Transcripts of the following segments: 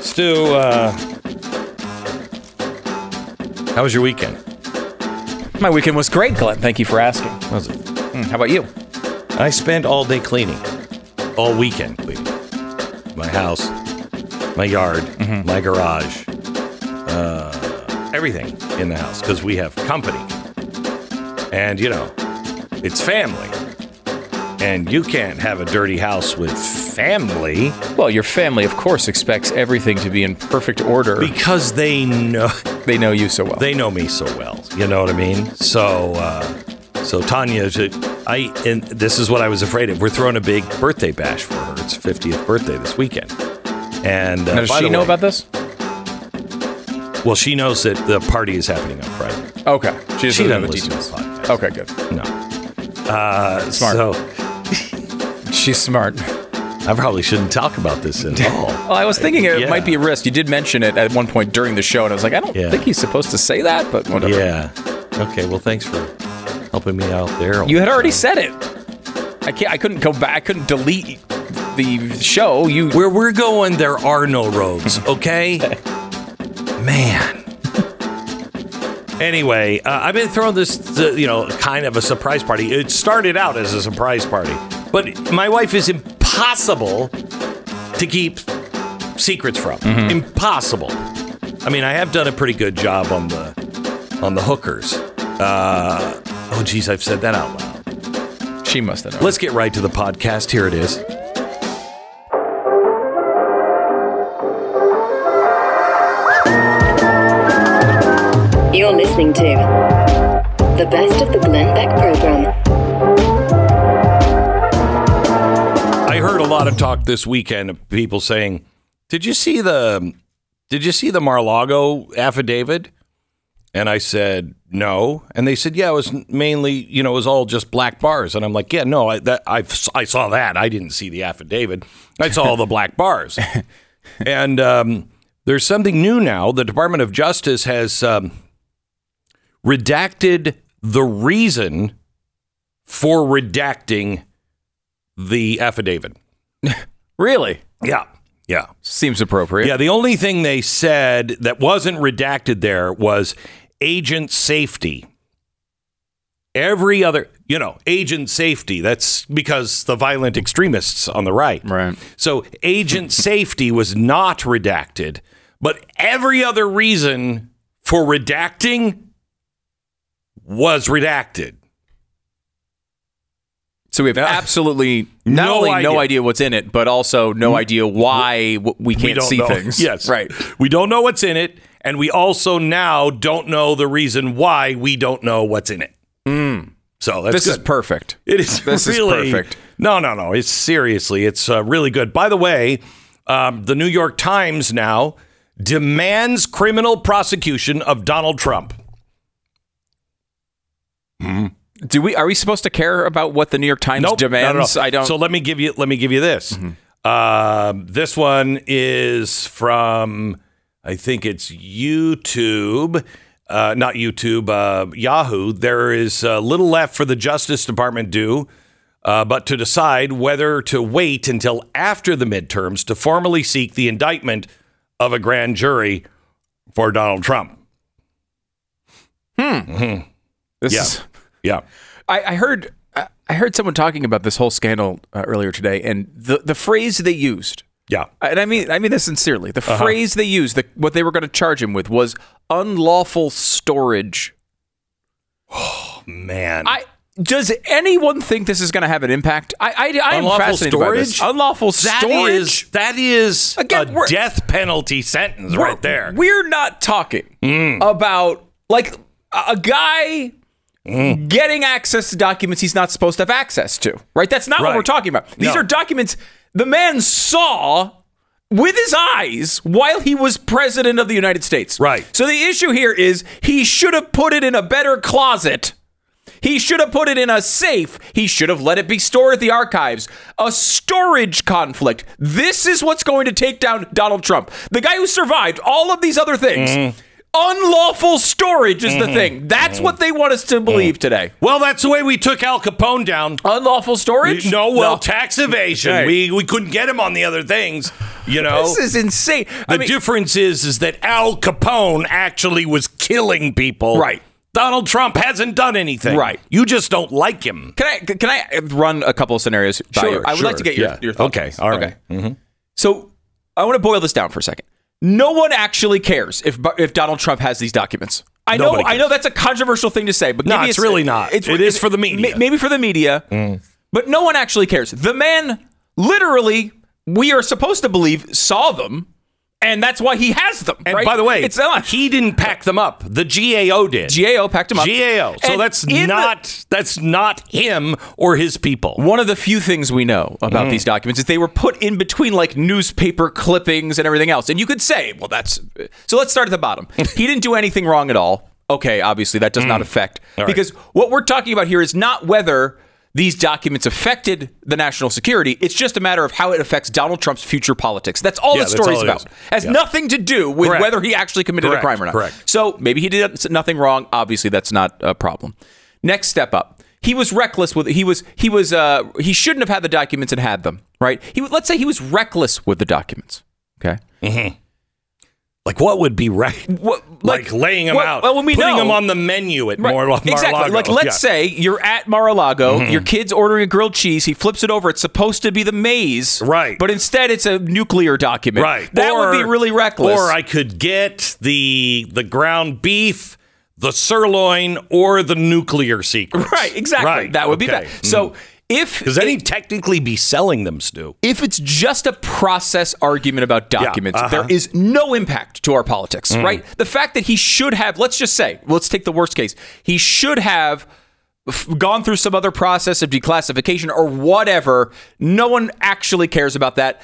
Stu, uh, how was your weekend? My weekend was great, Glenn. Thank you for asking. How was it? Hmm, how about you? I spent all day cleaning, all weekend cleaning my house, my yard, my garage, uh, everything in the house because we have company, and you know, it's family, and you can't have a dirty house with family Well, your family, of course, expects everything to be in perfect order. because they know they know you so well. they know me so well. You know what I mean? So, uh, so Tania, I and this is what I was afraid of. We're throwing a big birthday bash for her. It's 50th birthday this weekend. And uh, now, does she know way- about this? Well, she knows that the party is happening on Friday. Okay. She doesn't She doesn't the listen to details. the podcast. Okay, good. No. Uh, Smart. So She's smart. I probably shouldn't talk about this at all. Well, I was thinking it Yeah. might be a risk. You did mention it at one point during the show, and I was like, I don't Yeah. think he's supposed to say that, but whatever. yeah. Okay. Well, thanks for helping me out there. You had already said it. I can't. I couldn't go back. I couldn't delete the show. You. Where we're going, there are no roads, okay? Man. Anyway, uh, I've been throwing this, uh, you know, kind of a surprise party. It started out as a surprise party, but my wife is impossible to keep secrets from. Impossible. I mean, I have done a pretty good job on the on the hookers. Uh, oh, geez, I've said that out loud. She must have known. Let's get right to the podcast. Here it is. You're listening to the best of the Glenn Beck program. Lot of talk this weekend of people saying, "Did you see the Did you see the Mar-Lago affidavit?" And I said, "No." And they said, "Yeah, it was mainly, you know, it was all just black bars." And I'm like, "Yeah, no, I that I I saw that. I didn't see the affidavit. I saw all the black bars." and um, there's something new now. The Department of Justice has um, redacted the reason for redacting the affidavit. Really? Yeah. Yeah. Seems appropriate. Yeah. The only thing they said that wasn't redacted there was agent safety. Every other, you know, agent safety. That's because the violent extremists on the right. Right. So agent safety was not redacted, but every other reason for redacting was redacted. So we have absolutely not No only no idea. idea what's in it, but also no idea why w- we can't don't see know. things. Yes. Right. We don't know what's in it. And we also now don't know the reason why we don't know what's in it. So that's This is perfect. It is This is perfect. No, no, no. It's seriously, it's uh, really good. By the way, um, the New York Times now demands criminal prosecution of Donald Trump. Do we? Are we supposed to care about what the New York Times Nope, demands? no, no. I don't. So let me give you let me give you this. Um, this one is from I think it's YouTube, uh, not YouTube, uh, Yahoo. There is uh, little left for the Justice Department to do, uh, but to decide whether to wait until after the midterms to formally seek the indictment of a grand jury for Donald Trump. this Yeah, is- yeah. I, I heard. I heard someone talking about this whole scandal uh, earlier today, and the the phrase they used. Yeah. And I mean, I mean this sincerely. The Uh-huh. phrase they used, the, what they were going to charge him with, was unlawful storage. Oh man. I does anyone think this is going to have an impact? I I, I am Unlawful fascinated by this. Unlawful That storage. is that is Again, a death penalty sentence right there. We're not talking Mm. about like a guy Mm. getting access to documents he's not supposed to have access to. Right? That's not what we're talking about. These No. are documents the man saw with his eyes while he was president of the United States. Right. So the issue here is he should have put it in a better closet. He should have put it in a safe. He should have let it be stored at the archives. A storage conflict. This is what's going to take down Donald Trump. The guy who survived all of these other things. Mm-hmm. Unlawful storage is the mm-hmm. thing. That's what they want us to mm-hmm. believe today. Well, that's the way we took Al Capone down. Unlawful storage? No, well, tax evasion. Right. We we couldn't get him on the other things. You know, This is insane. the I mean, difference is is that Al Capone actually was killing people. Right. Donald Trump hasn't done anything. Right. You just don't like him. can I can I run a couple of scenarios by Sure, you? I would like to get your, yeah. your thoughts. Okay, all right. Okay. So I want to boil this down for a second. No one actually cares if if Donald Trump has these documents. I know, I know that's a controversial thing to say, but No, maybe it's really not. It is for the media. Maybe for the media, mm. but no one actually cares. The man, literally, we are supposed to believe saw them, and that's why he has them. And right? by the way, it's not. he didn't pack them up. The GAO did. GAO packed him up. GAO. So And that's in the- not that's not him or his people. One of the few things we know about Mm. these documents is they were put in between like newspaper clippings and everything else. And you could say, well, that's. So let's start at the bottom. he didn't do anything wrong at all. Okay, obviously, that does not affect. Mm. right. Because what we're talking about here is not whether these documents affected the national security. It's just a matter of how it affects Donald Trump's future politics. That's all Yeah, the that's story's about. is. Has Yeah. nothing to do with Correct. whether he actually committed Correct, a crime or not. correct. So maybe he did nothing wrong. Obviously, that's not a problem. Next step up. He was reckless with he was he was uh he shouldn't have had the documents and had them right. He let's say he was reckless with the documents. Okay. Like what would be right? What, Like, laying them out, well, when we putting know- them on the menu at Right. Mar- Mar-a-Lago. Exactly. Like, let's Yeah. say you're at Mar-a-Lago, mm-hmm. your kid's ordering a grilled cheese. He flips it over. It's supposed to be the maze, Right. But instead, it's a nuclear document. right. That would be really reckless. Or I could get the the ground beef, the sirloin, or the nuclear secret. right. Exactly. Right. That would be okay. bad. So mm. If then he'd technically be selling them, Stu. if it's just a process argument about documents, uh-huh. Mm. there is no impact to our politics, right? The fact that he should have, let's just say, let's take the worst case, he should have gone through some other process of declassification or whatever. No one actually cares about that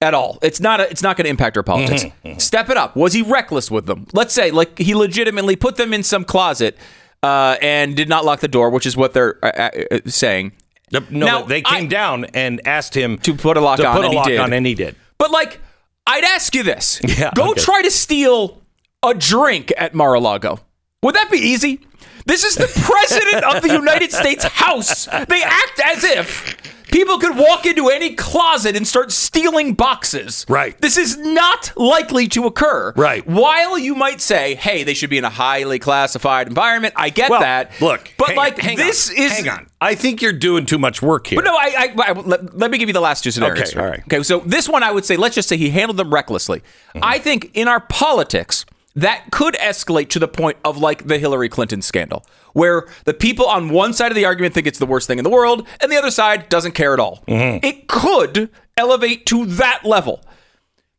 at all. It's not. A, it's not going to impact our politics. Mm-hmm. Step it up. Was he reckless with them? Let's say, like he legitimately put them in some closet uh, and did not lock the door, which is what they're uh, uh, saying. Yep, No, Now, they came I- down and asked him To put a lock to on, put and a he lock did. on, and he did. But like, I'd ask you this: Yeah, Go okay. try to steal a drink at Mar-a-Lago. Would that be easy? This is the president of the United States House. They act as if people could walk into any closet and start stealing boxes. Right. This is not likely to occur. Right. While you might say, "Hey, they should be in a highly classified environment," I get Well, that. look, but hang- like hang this on, is hang on. I think you're doing too much work here. but no, I, I, I let, let me give you the last two scenarios. Okay, all right. Okay, so this one I would say, let's just say he handled them recklessly. Mm-hmm. I think in our politics, that could escalate to the point of like the Hillary Clinton scandal, where the people on one side of the argument think it's the worst thing in the world, and the other side doesn't care at all. Mm-hmm. It could elevate to that level.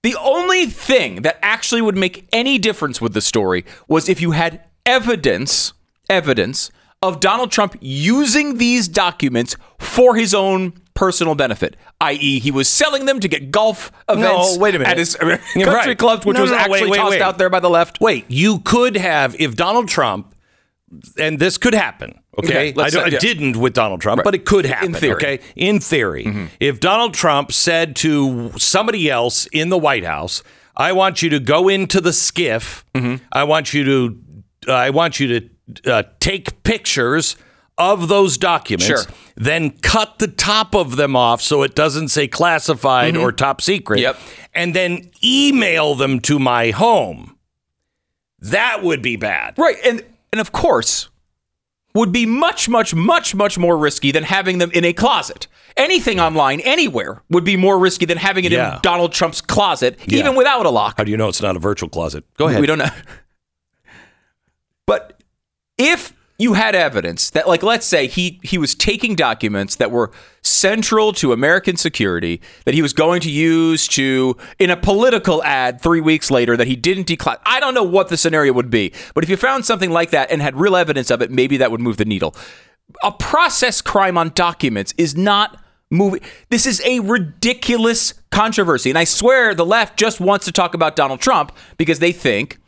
The only thing that actually would make any difference with the story was if you had evidence, evidence of Donald Trump using these documents for his own personal benefit, i.e., he was selling them to get golf events wait a minute. at his country right. clubs, which No, was no, no, actually wait, wait, tossed wait. out there by the left. Wait, you could have if Donald Trump, and this could happen. Okay, Okay, I, say- yeah. didn't with Donald Trump, but it could happen. theory. Okay, in theory, if Donald Trump said to somebody else in the White House, "I want you to go into the SCIF. I want you to, uh, I want you to uh, take pictures." Of those documents, Sure. then cut the top of them off so it doesn't say classified or top secret, Yep. and then email them to my home. That would be bad. Right, and and of course, would be much, much, much, much more risky than having them in a closet. Anything online, anywhere, would be more risky than having it Yeah. in Donald Trump's closet, Yeah. even without a lock. How do you know it's not a virtual closet? Go ahead. We don't know. But if you had evidence that, like, let's say he he was taking documents that were central to American security that he was going to use to in a political ad three weeks later that he didn't declass. I don't know what the scenario would be, but if you found something like that and had real evidence of it, maybe that would move the needle. A process crime on documents is not moving. This is a ridiculous controversy, and I swear the left just wants to talk about Donald Trump because they think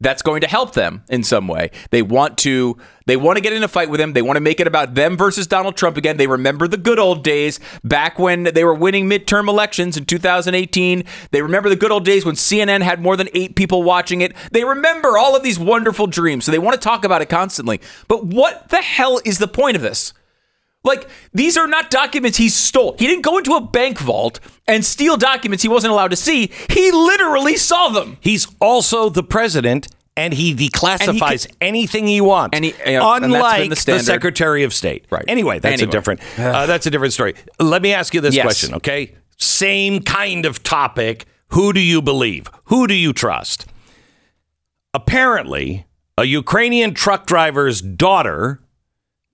that's going to help them in some way. They want to they want to get in a fight with him. They want to make it about them versus Donald Trump again. They remember the good old days back when they were winning midterm elections in 2018. They remember the good old days when CNN had more than 8 people watching it. They remember all of these wonderful dreams. So they want to talk about it constantly. But what the hell is the point of this? Like, these are not documents he stole. He didn't go into a bank vault and steal documents he wasn't allowed to see. He literally saw them. He's also the president, and he declassifies can- anything he wants. And he- you know, and that's unlike the the. Secretary of State. Right. Anyway, that's Anyway. a different. Uh, that's a different story. Let me ask you this Yes. question, okay? Same kind of topic. Who do you believe? Who do you trust? Apparently, a Ukrainian truck driver's daughter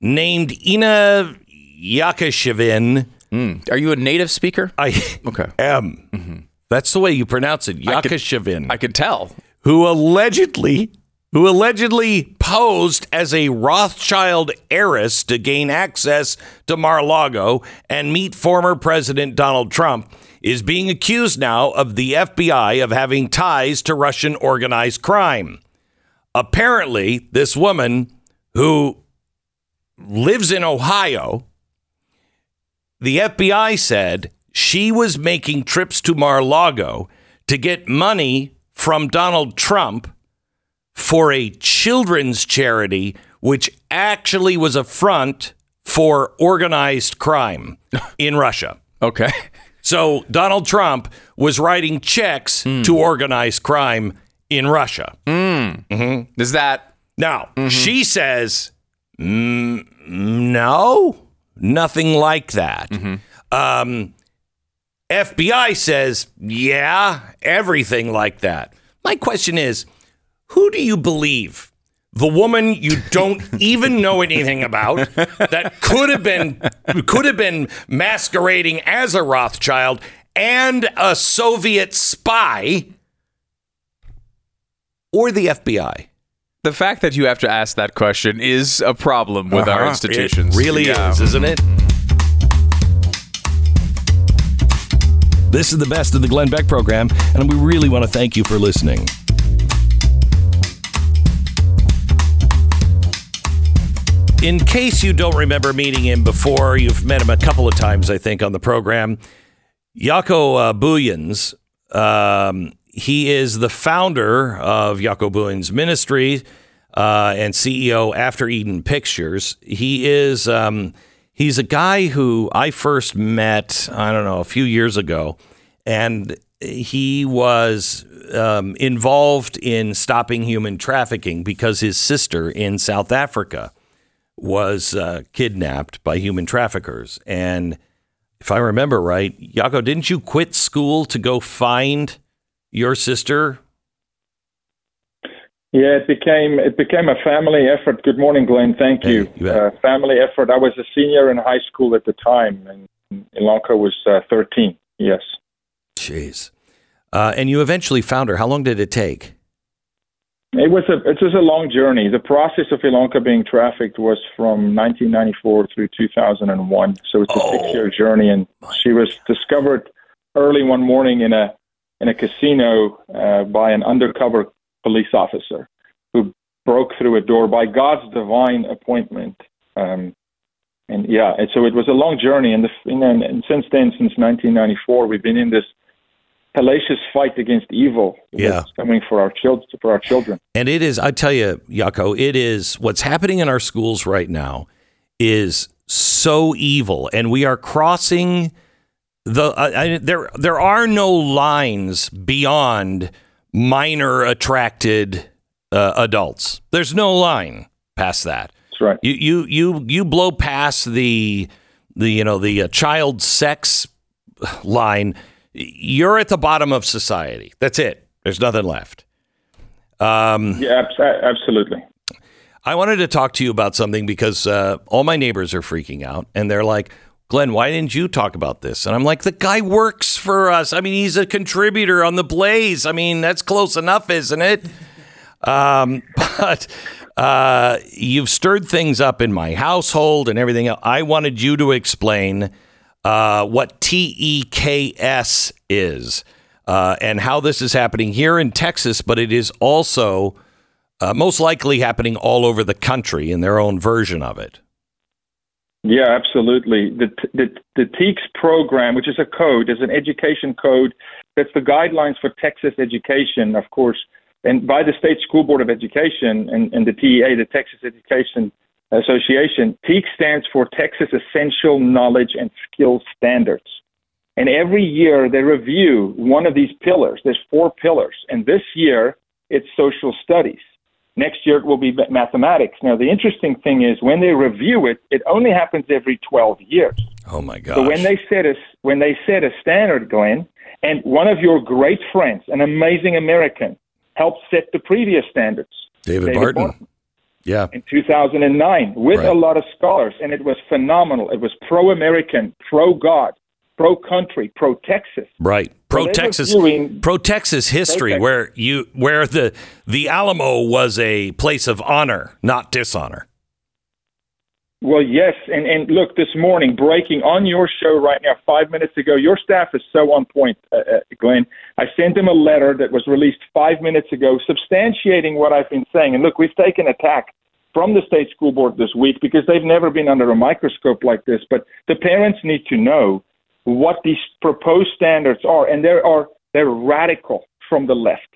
named Ina Yakashevin. Hmm. Are you a native speaker? I Okay. am. Mm-hmm. That's the way you pronounce it. I could- Yakashevin. I can tell. who allegedly who allegedly posed as a Rothschild heiress to gain access to Mar-a-Lago and meet former President Donald Trump is being accused now of the FBI of having ties to Russian organized crime. Apparently, this woman who lives in Ohio, the FBI said she was making trips to Mar-a-Lago to get money from Donald Trump for a children's charity, which actually was a front for organized crime in Russia. Okay. So Donald Trump was writing checks hmm. to organized crime in Russia. Hmm. Mm-hmm. Is that Now, mm-hmm. she says, "Mm, no, nothing like that. Um, FBI says, yeah, everything like that. My question is, who do you believe? The woman you don't even know anything about that could have been could have been masquerading as a Rothschild and a Soviet spy or the FBI? The fact that you have to ask that question is a problem with our Uh-huh. institutions? It really Yeah. is, isn't it? This is the best of the Glenn Beck program, and we really want to thank you for listening. In case you don't remember meeting him before, you've met him a couple of times, I think, on the program. Jaco uh, Booyens, um, he is the founder of Jaco Booyens Ministry uh, and CEO After Eden Pictures. He is um, he's a guy who I first met, I don't know, a few years ago, and he was um, involved in stopping human trafficking because his sister in South Africa was uh, kidnapped by human traffickers. And if I remember right, Jaco, didn't you quit school to go find your sister? Yeah, it became it became a family effort. Good morning, Glenn. Thank Hey, you. you uh, family effort. I was a senior in high school at the time, and Ilanka was uh, 13. Yes. Jeez. Uh, and you eventually found her. How long did it take? It was a it was a long journey. The process of Ilanka being trafficked was from 1994 through 2001. So it's a Oh. six year journey, and she was discovered early one morning in a in a casino uh, by an undercover police officer who broke through a door by God's divine appointment. Um, and yeah, and so it was a long journey, and, the, and, and since then, since 1994, we've been in this hellacious fight against evil Yeah. that's coming for our children. For our children. And it is, I tell you, Jaco, it is what's happening in our schools right now is so evil, and we are crossing the. I, I, there, there are no lines beyond minor attracted uh, adults. There's no line past that. That's right. You, you, you, you blow past the, the, you know, the uh, child sex line. You're at the bottom of society. That's it. There's nothing left. Um, Yeah, abs- a- absolutely. I wanted to talk to you about something because uh, all my neighbors are freaking out and they're like, Glenn, why didn't you talk about this? And I'm like, the guy works for us. I mean, he's a contributor on the Blaze. I mean, that's close enough, isn't it? Um, but uh, you've stirred things up in my household and everything else. I wanted you to explain uh, what TEKS is uh, and how this is happening here in Texas, but it is also uh, most likely happening all over the country in their own version of it. Yeah, absolutely. The, the, the program, which is a code, is an education code that's the guidelines for Texas education, of course, and by the State School Board of Education and, and the TEA, the Texas Education Association. TEKS stands for Texas Essential Knowledge and Skills Standards. And every year they review one of these pillars. There's four pillars. And this year it's social studies. Next year it will be mathematics. Now, the interesting thing is when they review it, it only happens every 12 years. Oh, my God. So when they set a, when they set a standard, Glenn, and one of your great friends, an amazing American, helped set the previous standards. David, David Barton. Barton. Yeah. In 2009, with right. a lot of scholars, and it was phenomenal. It was pro American, pro country, pro Texas. Right. Pro Texas pro Texas history pro-Texas. where you where the the Alamo was a place of honor, not dishonor. Well, yes, and and look, this morning breaking on your show right now, five minutes ago, your staff is so on point, uh, uh Glenn. I sent them a letter that was released five minutes ago, substantiating what I've been saying. And look, we've taken attack from the state school board this week because they've never been under a microscope like this. But the parents need to know what these proposed standards are, and there are they're radical from the left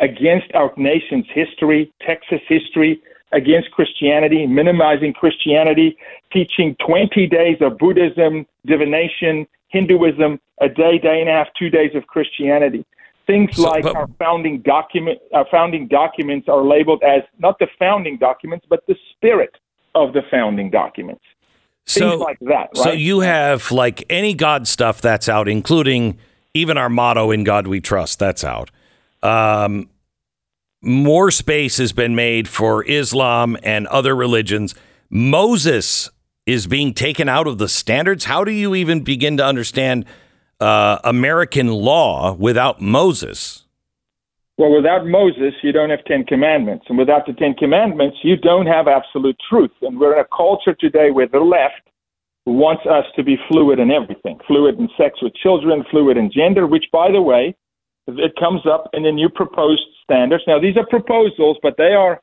against our nation's history, Texas history, against Christianity, minimizing Christianity, teaching 20 days of Buddhism, divination, Hinduism, a day, day and a half, two days of Christianity. Things so, like but, our founding document, our founding documents are labeled as not the founding documents, but the spirit of the founding documents. So, Things like that. Right? So you have like any God stuff that's out, including even our motto "In God We Trust." That's out. Um, more space has been made for Islam and other religions. Moses is being taken out of the standards. How do you even begin to understand uh, American law without Moses? Well, without Moses, you don't have Ten Commandments. And without the Ten Commandments, you don't have absolute truth. And we're in a culture today where the left wants us to be fluid in everything fluid in sex with children, fluid in gender, which, by the way, it comes up in the new proposed standards. Now, these are proposals, but they are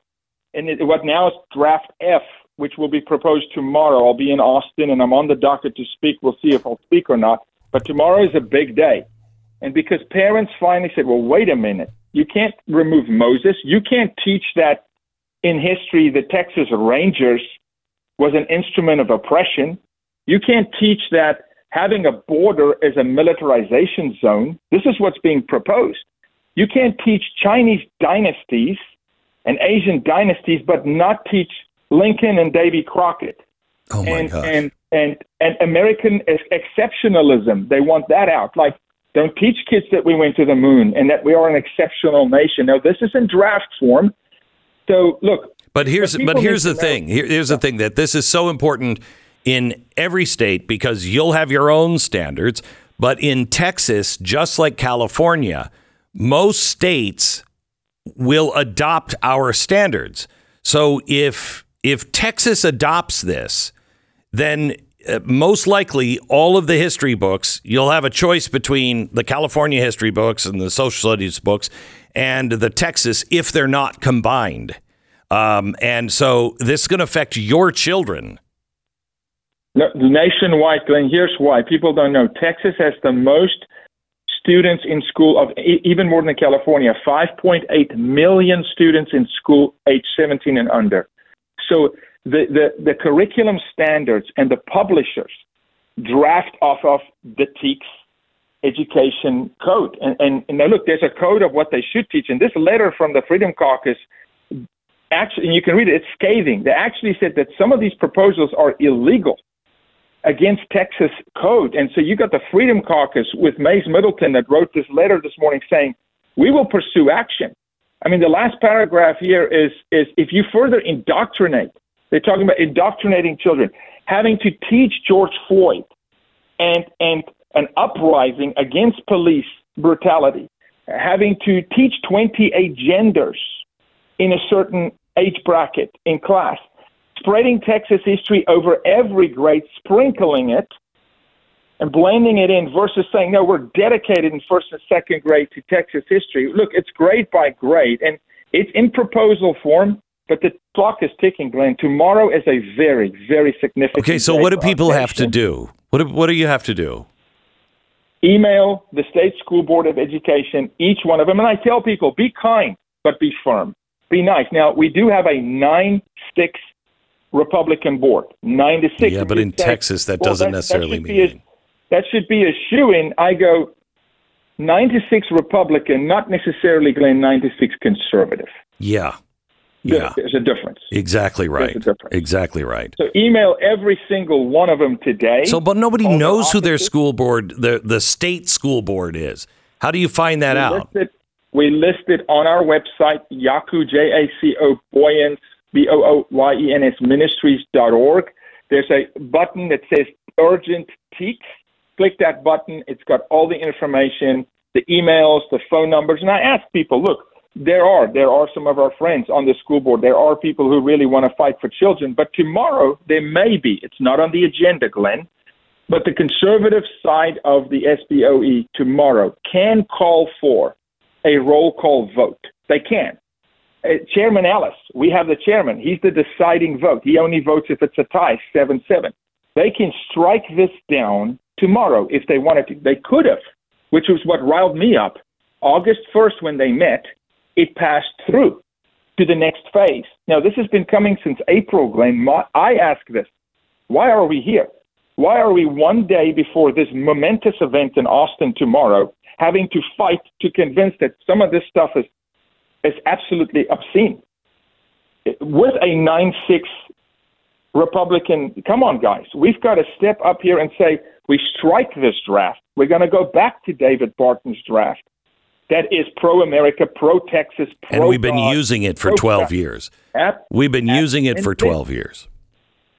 in what now is draft F, which will be proposed tomorrow. I'll be in Austin and I'm on the docket to speak. We'll see if I'll speak or not. But tomorrow is a big day. And because parents finally said, well, wait a minute, you can't remove Moses. You can't teach that in history the Texas Rangers was an instrument of oppression. You can't teach that having a border is a militarization zone. This is what's being proposed. You can't teach Chinese dynasties and Asian dynasties, but not teach Lincoln and Davy Crockett. Oh my and, gosh. And, and, and American exceptionalism, they want that out. Like, don't teach kids that we went to the moon and that we are an exceptional nation. Now, this is in draft form. So, look. But here's but here's the thing. Here, here's the thing that this is so important in every state because you'll have your own standards. But in Texas, just like California, most states will adopt our standards. So if if Texas adopts this, then most likely all of the history books, you'll have a choice between the California history books and the social studies books and the Texas if they're not combined. Um, and so this is going to affect your children no, nationwide, Glenn, here's why. People don't know. Texas has the most students in school of even more than California 5.8 million students in school age 17 and under. So the, the, the curriculum standards and the publishers draft off of the TEKS education code. And, and, and now look, there's a code of what they should teach. And this letter from the Freedom Caucus actually, and you can read it, it's scathing. They actually said that some of these proposals are illegal against Texas code. And so you got the Freedom Caucus with Mayes Middleton that wrote this letter this morning saying, we will pursue action. I mean, the last paragraph here is, is if you further indoctrinate, they're talking about indoctrinating children, having to teach George Floyd and, and an uprising against police brutality, having to teach 28 genders in a certain age bracket in class spreading Texas history over every grade, sprinkling it and blending it in versus saying, no, we're dedicated in first and second grade to Texas history. Look, it's grade by grade. And It's in proposal form, but the clock is ticking, Glenn. Tomorrow is a very, very significant. Okay, so what do people have to do? What do, what do you have to do? Email the state school board of education, each one of them, and I tell people, be kind, but be firm, be nice. Now we do have a nine-six Republican board, nine to six. Yeah, but in say, Texas, that well, doesn't that necessarily should be a- mean. that should be a shoe in. I go nine to six Republican, not necessarily Glenn nine to six conservative. Yeah, yeah, There's a difference. exactly right. Difference. Exactly right. So email every single one of them today. So, but nobody All the knows who their school board, the the state school board is. How do you find that we out? We list it on our website, Jaco, J A C O, Booyens, B O O Y E N S Ministries dot org. There's a button that says Urgent Teach. Click that button. It's got all the information, the emails, the phone numbers. And I ask people, look, there are there are some of our friends on the school board. There are people who really want to fight for children. But tomorrow there may be. It's not on the agenda, Glenn. But the conservative side of the SBOE tomorrow can call for a roll call vote. They can. Uh, chairman Ellis, we have the chairman. He's the deciding vote. He only votes if it's a tie, 7 7. They can strike this down tomorrow if they wanted to. They could have, which was what riled me up. August 1st, when they met, it passed through to the next phase. Now, this has been coming since April, Glenn. My- I ask this why are we here? Why are we one day before this momentous event in Austin tomorrow having to fight to convince that some of this stuff is is absolutely obscene? With a nine six Republican, come on, guys, we've got to step up here and say we strike this draft. We're going to go back to David Barton's draft. That is pro America, pro Texas, pro. And we've been God, using it for 12 years. We've been using it for 12 years.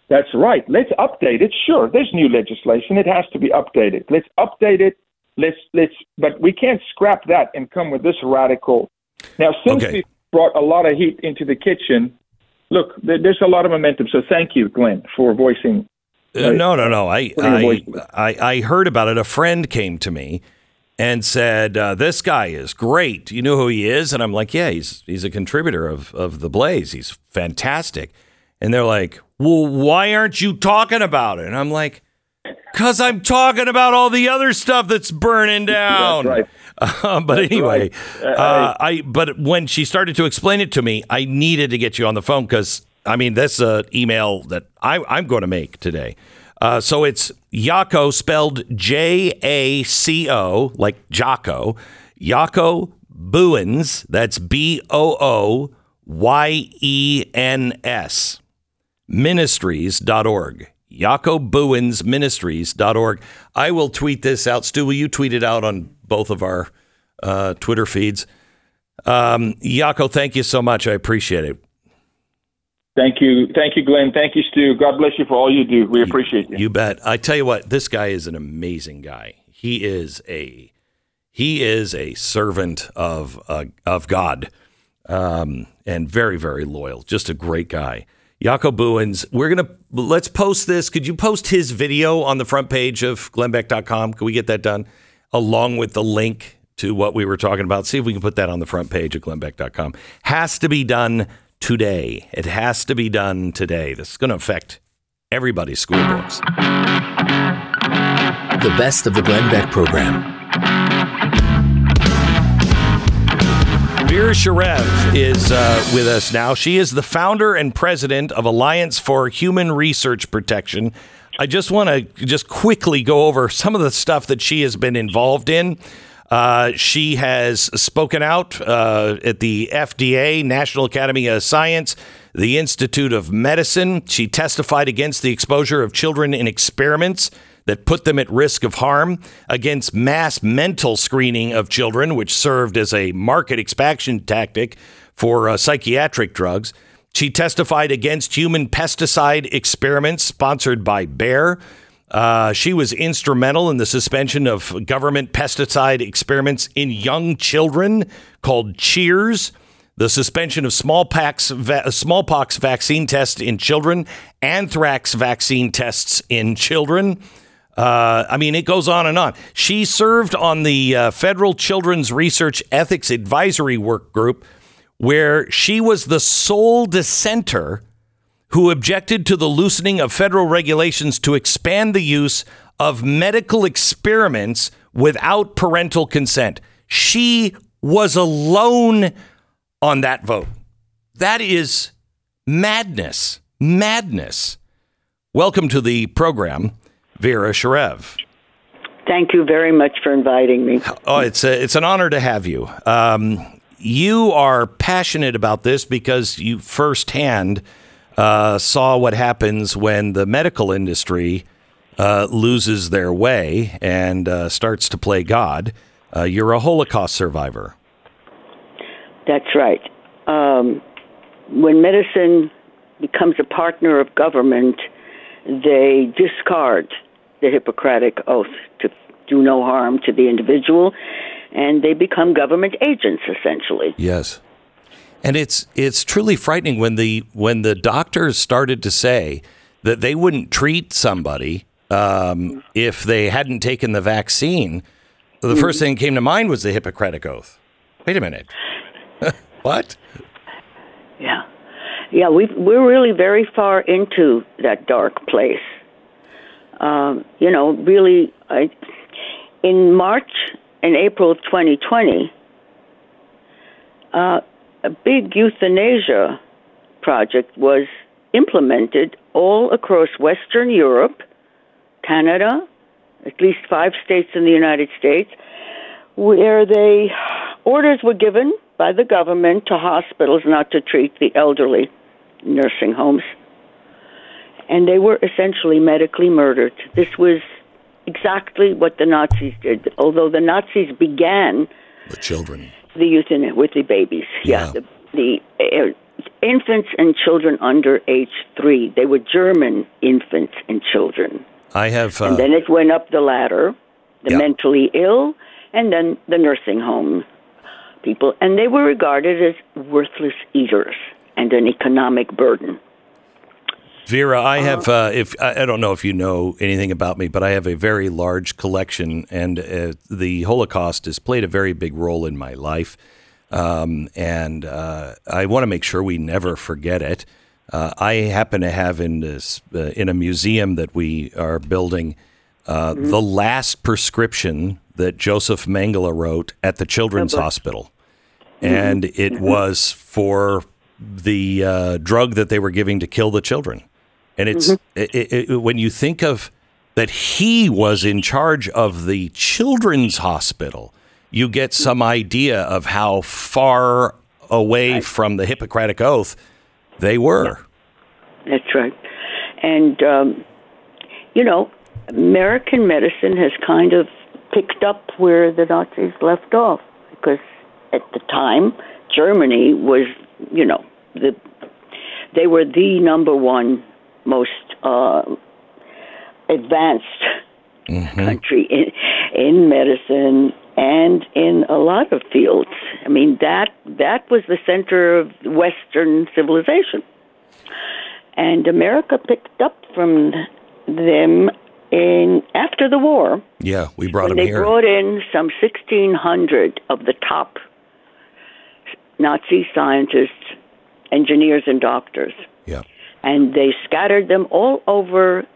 That's right. Let's update it. Sure, there's new legislation. It has to be updated. Let's update it. Let's let's. But we can't scrap that and come with this radical. Now, since Okay. we brought a lot of heat into the kitchen, look, there, there's a lot of momentum. So thank you, Glenn, for voicing. Uh, no, no, no. I, I, voice to it. I, I heard about it. A friend came to me and said, uh, "This guy is great. You know who he is?" And I'm like, "Yeah, he's he's a contributor of of the Blaze. He's fantastic." And they're like, "Well, why aren't you talking about it?" And I'm like, "Cause I'm talking about all the other stuff that's burning down." right. Uh, but anyway, right. uh, I but when she started to explain it to me, I needed to get you on the phone because I mean that's an email that I, I'm going to make today. Uh, so it's Jaco spelled J A C O like Jocko, Jaco Booyens. That's B O O Y E N S ministries.org. Jaco Booyens Ministries.org. I will tweet this out. Stu, will you tweet it out on both of our uh, Twitter feeds? Um, Jaco, thank you so much. I appreciate it. Thank you, thank you, Glenn. Thank you, Stu. God bless you for all you do. We appreciate you. You bet. I tell you what, this guy is an amazing guy. He is a he is a servant of uh, of God, um, and very very loyal. Just a great guy. Jaco Booyens. We're gonna let's post this. Could you post his video on the front page of GlennBeck.com? Can we get that done along with the link to what we were talking about? See if we can put that on the front page of GlennBeck.com. Has to be done today. It has to be done today. This is going to affect everybody's school books. The best of the Glenn Beck program. Vera Sharav is uh, with us now. She is the founder and president of Alliance for Human Research Protection. I just want to just quickly go over some of the stuff that she has been involved in. Uh, she has spoken out uh, at the FDA, National Academy of Science, the Institute of Medicine. She testified against the exposure of children in experiments that put them at risk of harm, against mass mental screening of children, which served as a market expansion tactic for uh, psychiatric drugs. She testified against human pesticide experiments sponsored by Bayer. Uh, she was instrumental in the suspension of government pesticide experiments in young children called Cheers, the suspension of smallpox, va- smallpox vaccine tests in children, anthrax vaccine tests in children. Uh, I mean, it goes on and on. She served on the uh, Federal Children's Research Ethics Advisory Work Group, where she was the sole dissenter who objected to the loosening of federal regulations to expand the use of medical experiments without parental consent. She was alone on that vote. That is madness. Madness. Welcome to the program, Vera Sharav. Thank you very much for inviting me. Oh, it's a, it's an honor to have you. Um, you are passionate about this because you firsthand uh, saw what happens when the medical industry uh, loses their way and uh, starts to play God. Uh, you're a Holocaust survivor. That's right. Um, when medicine becomes a partner of government, they discard the Hippocratic oath to do no harm to the individual, and they become government agents essentially. Yes. And it's it's truly frightening when the when the doctors started to say that they wouldn't treat somebody um, if they hadn't taken the vaccine. The first thing that came to mind was the Hippocratic oath. Wait a minute, what? Yeah, yeah. We we're really very far into that dark place. Um, you know, really, I, in March and April of 2020, uh, a big euthanasia project was implemented all across Western Europe, Canada, at least five states in the United States, where they orders were given by the government to hospitals not to treat the elderly, nursing homes, and they were essentially medically murdered. This was exactly what the Nazis did. Although the Nazis began The children. The euthanasia with the babies. Yeah, Yeah. the, the uh, infants and children under age three. They were German infants and children. I have. Uh, And then it went up the ladder, the Yeah. mentally ill, and then the nursing home people. And they were regarded as worthless eaters and an economic burden. Vera, I have. Uh, if I don't know if you know anything about me, but I have a very large collection, and uh, the Holocaust has played a very big role in my life. Um, and uh, I want to make sure we never forget it. Uh, I happen to have in this uh, in a museum that we are building uh, the last prescription that Joseph Mengele wrote at the Children's Hospital, and it was for the uh, drug that they were giving to kill the children. And it's it, it, it- when you think of that he was in charge of the children's hospital, you get some idea of how far away from the Hippocratic Oath they were. That's right. And, um, you know, American medicine has kind of picked up where the Nazis left off because at the time, Germany was, you know, the they were the number one most uh, advanced country in, in medicine and in a lot of fields. I mean that that was the center of Western civilization and America picked up from them in after the war. Yeah, we brought him they here. brought in some 1,600 of the top Nazi scientists, engineers, and doctors, yeah, and they scattered them all over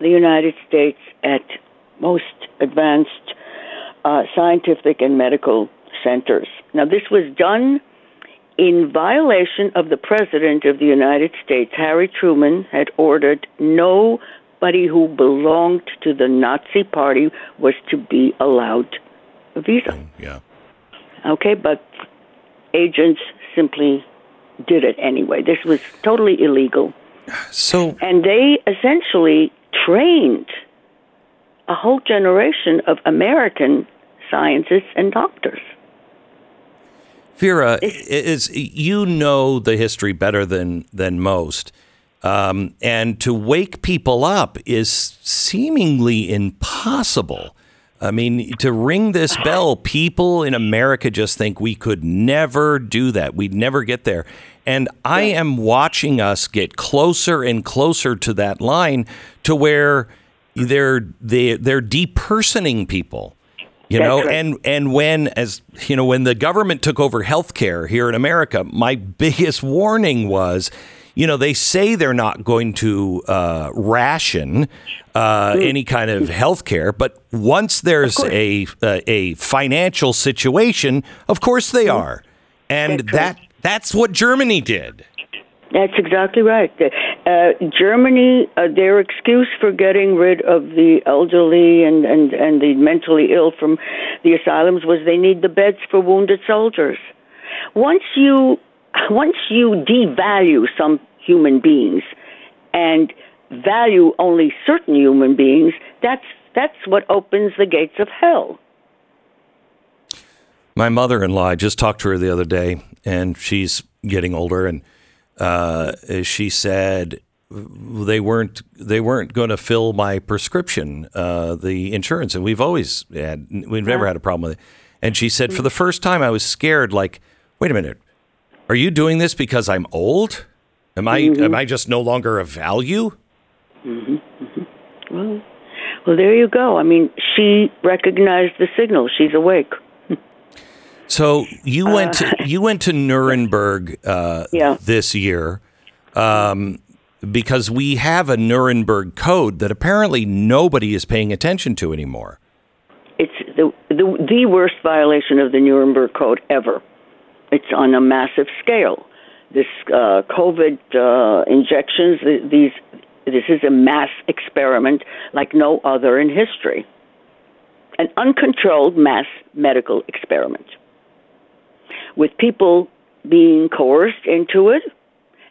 the United States at most advanced uh, scientific and medical centers. Now, this was done in violation of the President of the United States. Harry Truman had ordered nobody who belonged to the Nazi Party was to be allowed a visa. yeah. Okay, but agents simply did it anyway. This was totally illegal. So And they essentially trained a whole generation of American scientists and doctors. Vera, is you know the history better than than most, um, and to wake people up is seemingly impossible. I mean, to ring this bell, people in America just think we could never do that. We'd never get there. And I am watching us get closer and closer to that line to where they're they, they're depersoning people You That's know, right. and and when as you know, when the government took over healthcare here in America, my biggest warning was, you know, they say they're not going to uh, ration uh, Mm. any kind of healthcare, but once there's a, a a financial situation, of course they are, and. That's right. that that's what Germany did. That's exactly right. Uh, Germany, uh, their excuse for getting rid of the elderly and, and, and the mentally ill from the asylums was they need the beds for wounded soldiers. Once you once you devalue some human beings and value only certain human beings, that's that's what opens the gates of hell. My mother-in-law, I just talked to her the other day, and she's getting older, and uh, she said they weren't they weren't going to fill my prescription, uh, the insurance, and we've always had we've never had a problem with it. And she said for the first time, I was scared. Like, wait a minute, are you doing this because I'm old? Am I am I just no longer of value? Well, well, there you go. I mean, she recognized the signal. She's awake. So you went to you went to Nuremberg uh, Yeah. this year um, because we have a Nuremberg code that apparently nobody is paying attention to anymore. It's the, the the worst violation of the Nuremberg Code ever. It's on a massive scale. This uh, COVID uh, injections, these this is a mass experiment like no other in history. An uncontrolled mass medical experiment with people being coerced into it,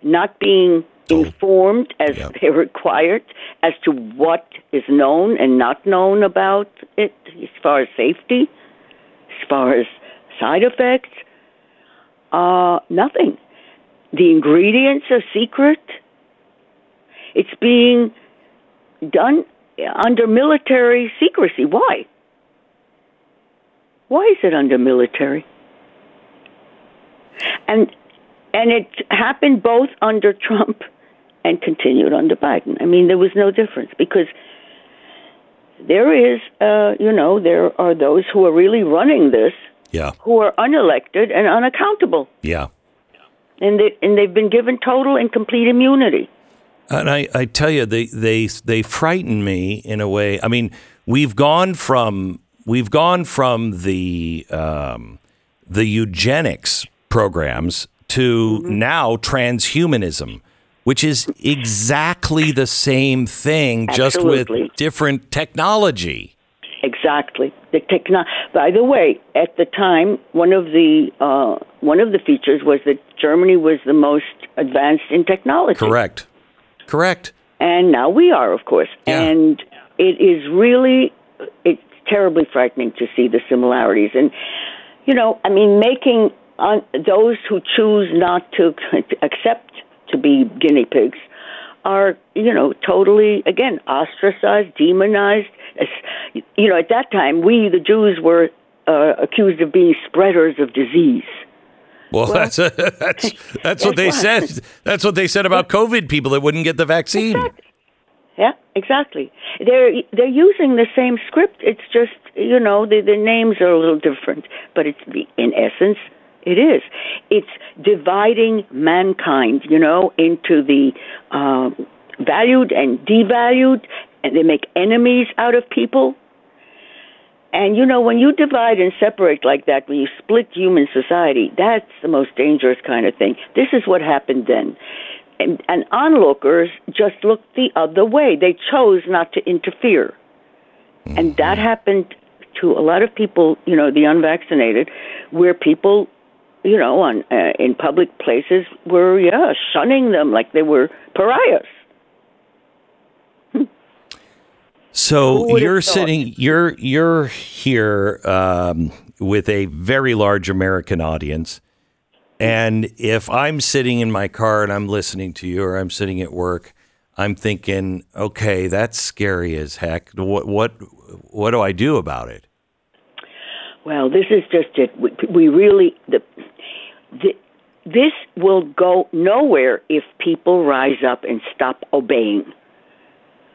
not being informed as Yep. they're required as to what is known and not known about it as far as safety, as far as side effects. Uh, nothing. The ingredients are secret. It's being done under military secrecy. Why? Why is it under military? And and it happened both under Trump and continued under Biden. I mean, there was no difference because there is, uh, you know, there are those who are really running this Yeah, who are unelected and unaccountable, yeah. and they and they've been given total and complete immunity. And I, I tell you, they, they they frighten me in a way. I mean, we've gone from we've gone from the um, the eugenics programs to now transhumanism, which is exactly the same thing, just with different technology. Exactly. The techno- By the way, at the time, one of the uh, one of the features was that Germany was the most advanced in technology. Correct. Correct. and now we are, of course. Yeah. And it is really, it's terribly frightening to see the similarities. And you know, I mean, making on those who choose not to accept to be guinea pigs are, you know, totally again ostracized, demonized. You know, at that time, we the Jews were uh, accused of being spreaders of disease. Well, that's that's that's what they That's said. That's what they said about COVID people that wouldn't get the vaccine. Yeah, exactly. They're they're using the same script. It's just you know the the names are a little different, but it's the in essence it is. It's dividing mankind, you know, into the um, valued and devalued, and they make enemies out of people. And you know, when you divide and separate like that, when you split human society, that's the most dangerous kind of thing. This is what happened then. And, and onlookers just looked the other way. They chose not to interfere. And that happened to a lot of people, you know, the unvaccinated, where people, you know, on uh, in public places were, yeah, shunning them like they were pariahs. So you're sitting, you're you're here um, with a very large American audience, and if I'm sitting in my car and I'm listening to you, or I'm sitting at work, I'm thinking, okay, that's scary as heck. What what what do I do about it? Well, this is just it. We, we really the, the this will go nowhere if people rise up and stop obeying.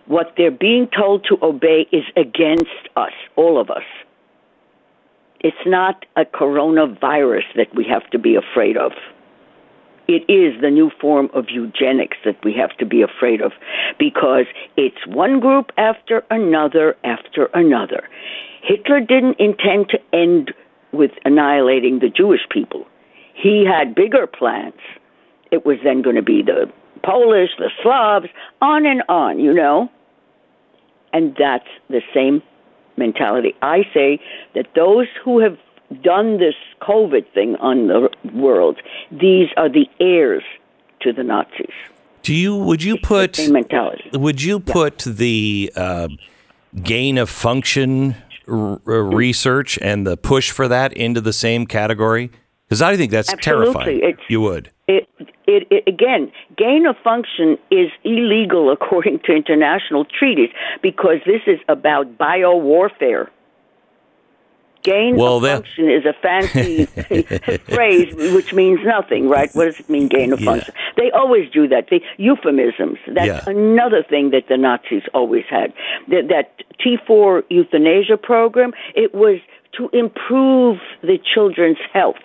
What they're being told to obey is against us, all of us. it's not a coronavirus that we have to be afraid of. It is the new form of eugenics that we have to be afraid of because it's one group after another after another. Hitler didn't intend to end with annihilating the Jewish people. He had bigger plans. It was then going to be the Polish, the Slavs, on and on, you know? And that's the same mentality. I say that those who have done this COVID thing on the world, these are the heirs to the Nazis. Do you would you put Same mentality. would you put the uh, gain of function r- r- research and the push for that into the same category? Because I think that's Absolutely. terrifying. It's- you would. It, it, it, again, gain of function is illegal according to international treaties because this is about biowarfare. Gain Well, of that- function is a fancy phrase which means nothing, right? What does it mean, gain of Yeah. function? They always do that. The euphemisms. That's Yeah. another thing that the Nazis always had. That, that T4 euthanasia program, it was to improve the children's health.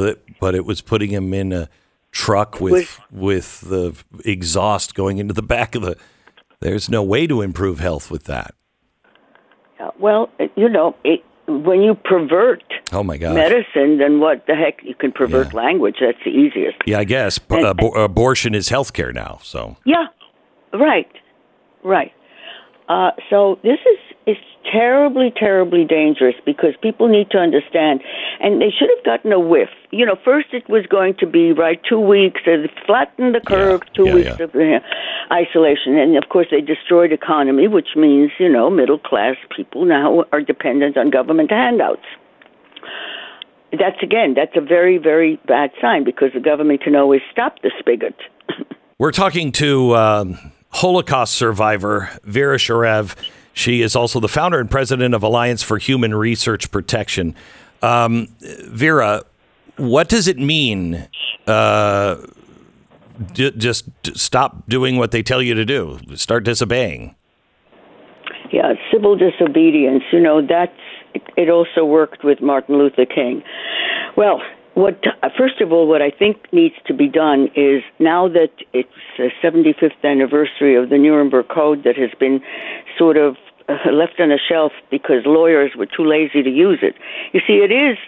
But but it was putting him in a truck with with the exhaust going into the back of the. There's no way to improve health with that. Uh, Well, you know, it, when you pervert Oh my gosh. medicine, then what the heck? You can pervert Yeah. language. That's the easiest. Yeah, I guess And- abor- abortion is healthcare now. So Yeah, right, right. Uh, so this is is terribly, terribly dangerous because people need to understand, and they should have gotten a whiff. You know, first it was going to be right two weeks, uh, flatten the curve, two yeah, weeks yeah. of uh, isolation, and of course they destroyed economy, which means you know middle class people now are dependent on government handouts. That's again, that's a very, very bad sign because the government can always stop the spigot. We're talking to um, Holocaust survivor Vera Sharav. She is also the founder and president of Alliance for Human Research Protection. Um, Vera, what does it mean? Uh, d- just stop doing what they tell you to do. Start disobeying. Yeah, civil disobedience. You know, that's it. Also worked with Martin Luther King. Well, what first of all, what I think needs to be done is now that it's the 75th anniversary of the Nuremberg Code that has been sort of uh, left on a shelf because lawyers were too lazy to use it. You see, it is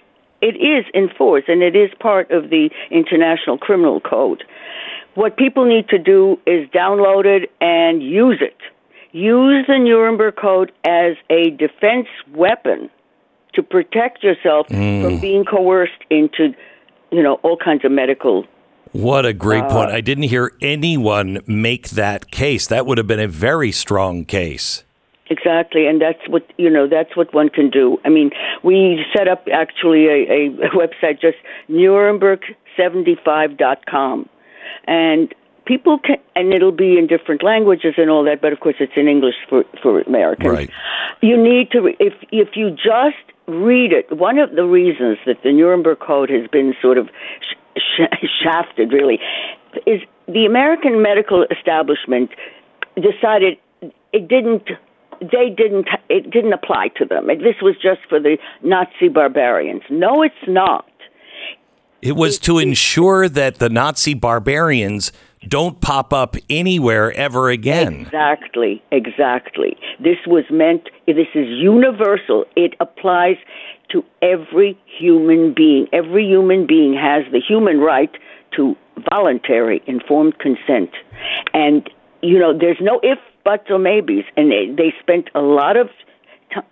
it is in force and it is part of the International Criminal Code. What people need to do is download it and use it. Use the Nuremberg Code as a defense weapon to protect yourself from mm. being coerced into, you know, all kinds of medical. What a great point. Uh, I didn't hear anyone make that case. That would have been a very strong case. Exactly, and that's what you know. That's what one can do. I mean, we set up actually a, a website, just Nuremberg75.com, and people can, and it'll be in different languages and all that. But of course, it's in English for for Americans. Right. You need to if if you just read it. One of the reasons that the Nuremberg Code has been sort of sh- sh- shafted, really, is the American medical establishment decided it didn't they didn't it didn't apply to them. This was just for the Nazi barbarians. No, it's not. It was to ensure that the Nazi barbarians don't pop up anywhere ever again. Exactly, exactly. This was meant, this is universal. It applies to every human being. Every human being has the human right to voluntary informed consent. And, you know, there's no if, buts, or maybes. And they, they spent a lot of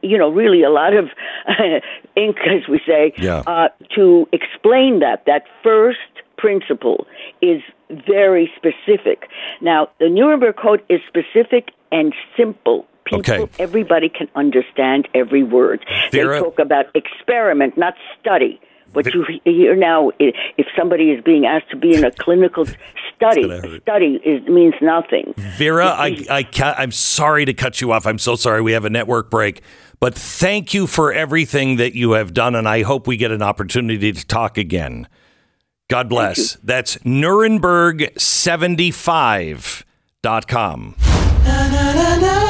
you know, really a lot of ink, as we say, Yeah. uh, to explain that. That first principle is very specific. Now, the Nuremberg Code is specific and simple. People, Okay. everybody can understand every word. Vera- they talk about experiment, not study. What you hear now, if somebody is being asked to be in a clinical study, study is, means nothing. Vera, I, I I'm sorry to cut you off. I'm so sorry. We have a network break. But thank you for everything that you have done, and I hope we get an opportunity to talk again. God bless. That's Nuremberg75.com. na na na na